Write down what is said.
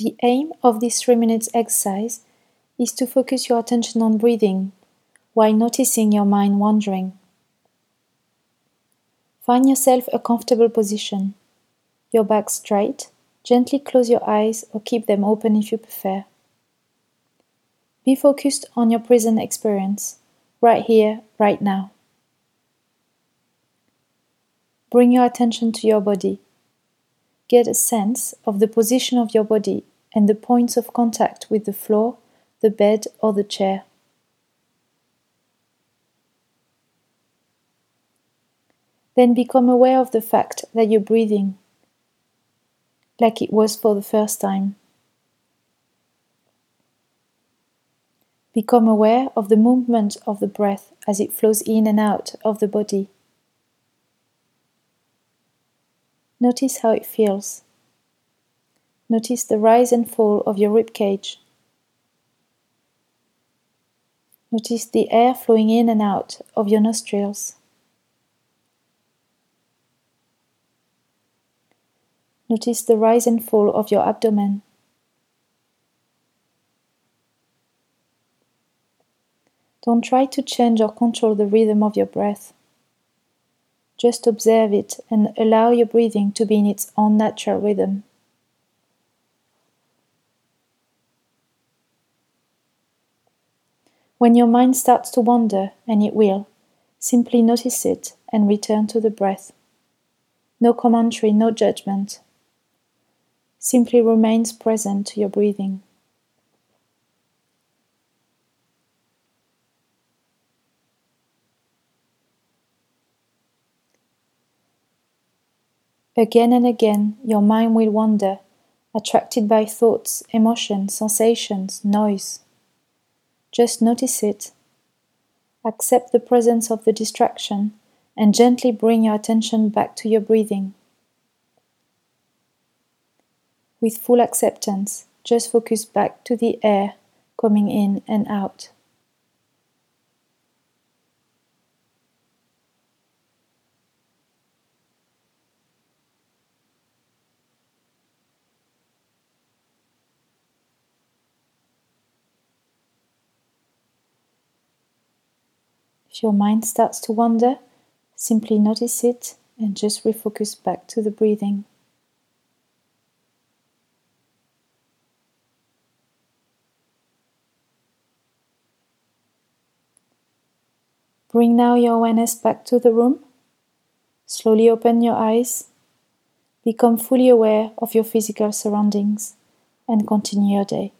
The aim of this 3 minutes exercise is to focus your attention on breathing while noticing your mind wandering. Find yourself a comfortable position, your back straight. Gently close your eyes or keep them open if you prefer. Be focused on your present experience, right here, right now. Bring your attention to your body. Get a sense of the position of your body and the points of contact with the floor, the bed, or the chair. Then become aware of the fact that you're breathing like it was for the first time. Become aware of the movement of the breath as it flows in and out of the body. Notice how it feels. Notice the rise and fall of your rib cage. Notice the air flowing in and out of your nostrils. Notice the rise and fall of your abdomen. Don't try to change or control the rhythm of your breath. Just observe it and allow your breathing to be in its own natural rhythm. When your mind starts to wander, and it will, simply notice it and return to the breath. No commentary, no judgment simply remains present to your breathing. Again and again, your mind will wander, attracted by thoughts, emotions, sensations, noise. Just notice it. Accept the presence of the distraction and gently bring your attention back to your breathing. With full acceptance, just focus back to the air coming in and out. If your mind starts to wander, simply notice it and just refocus back to the breathing. Bring now your awareness back to the room. Slowly open your eyes. Become fully aware of your physical surroundings and continue your day.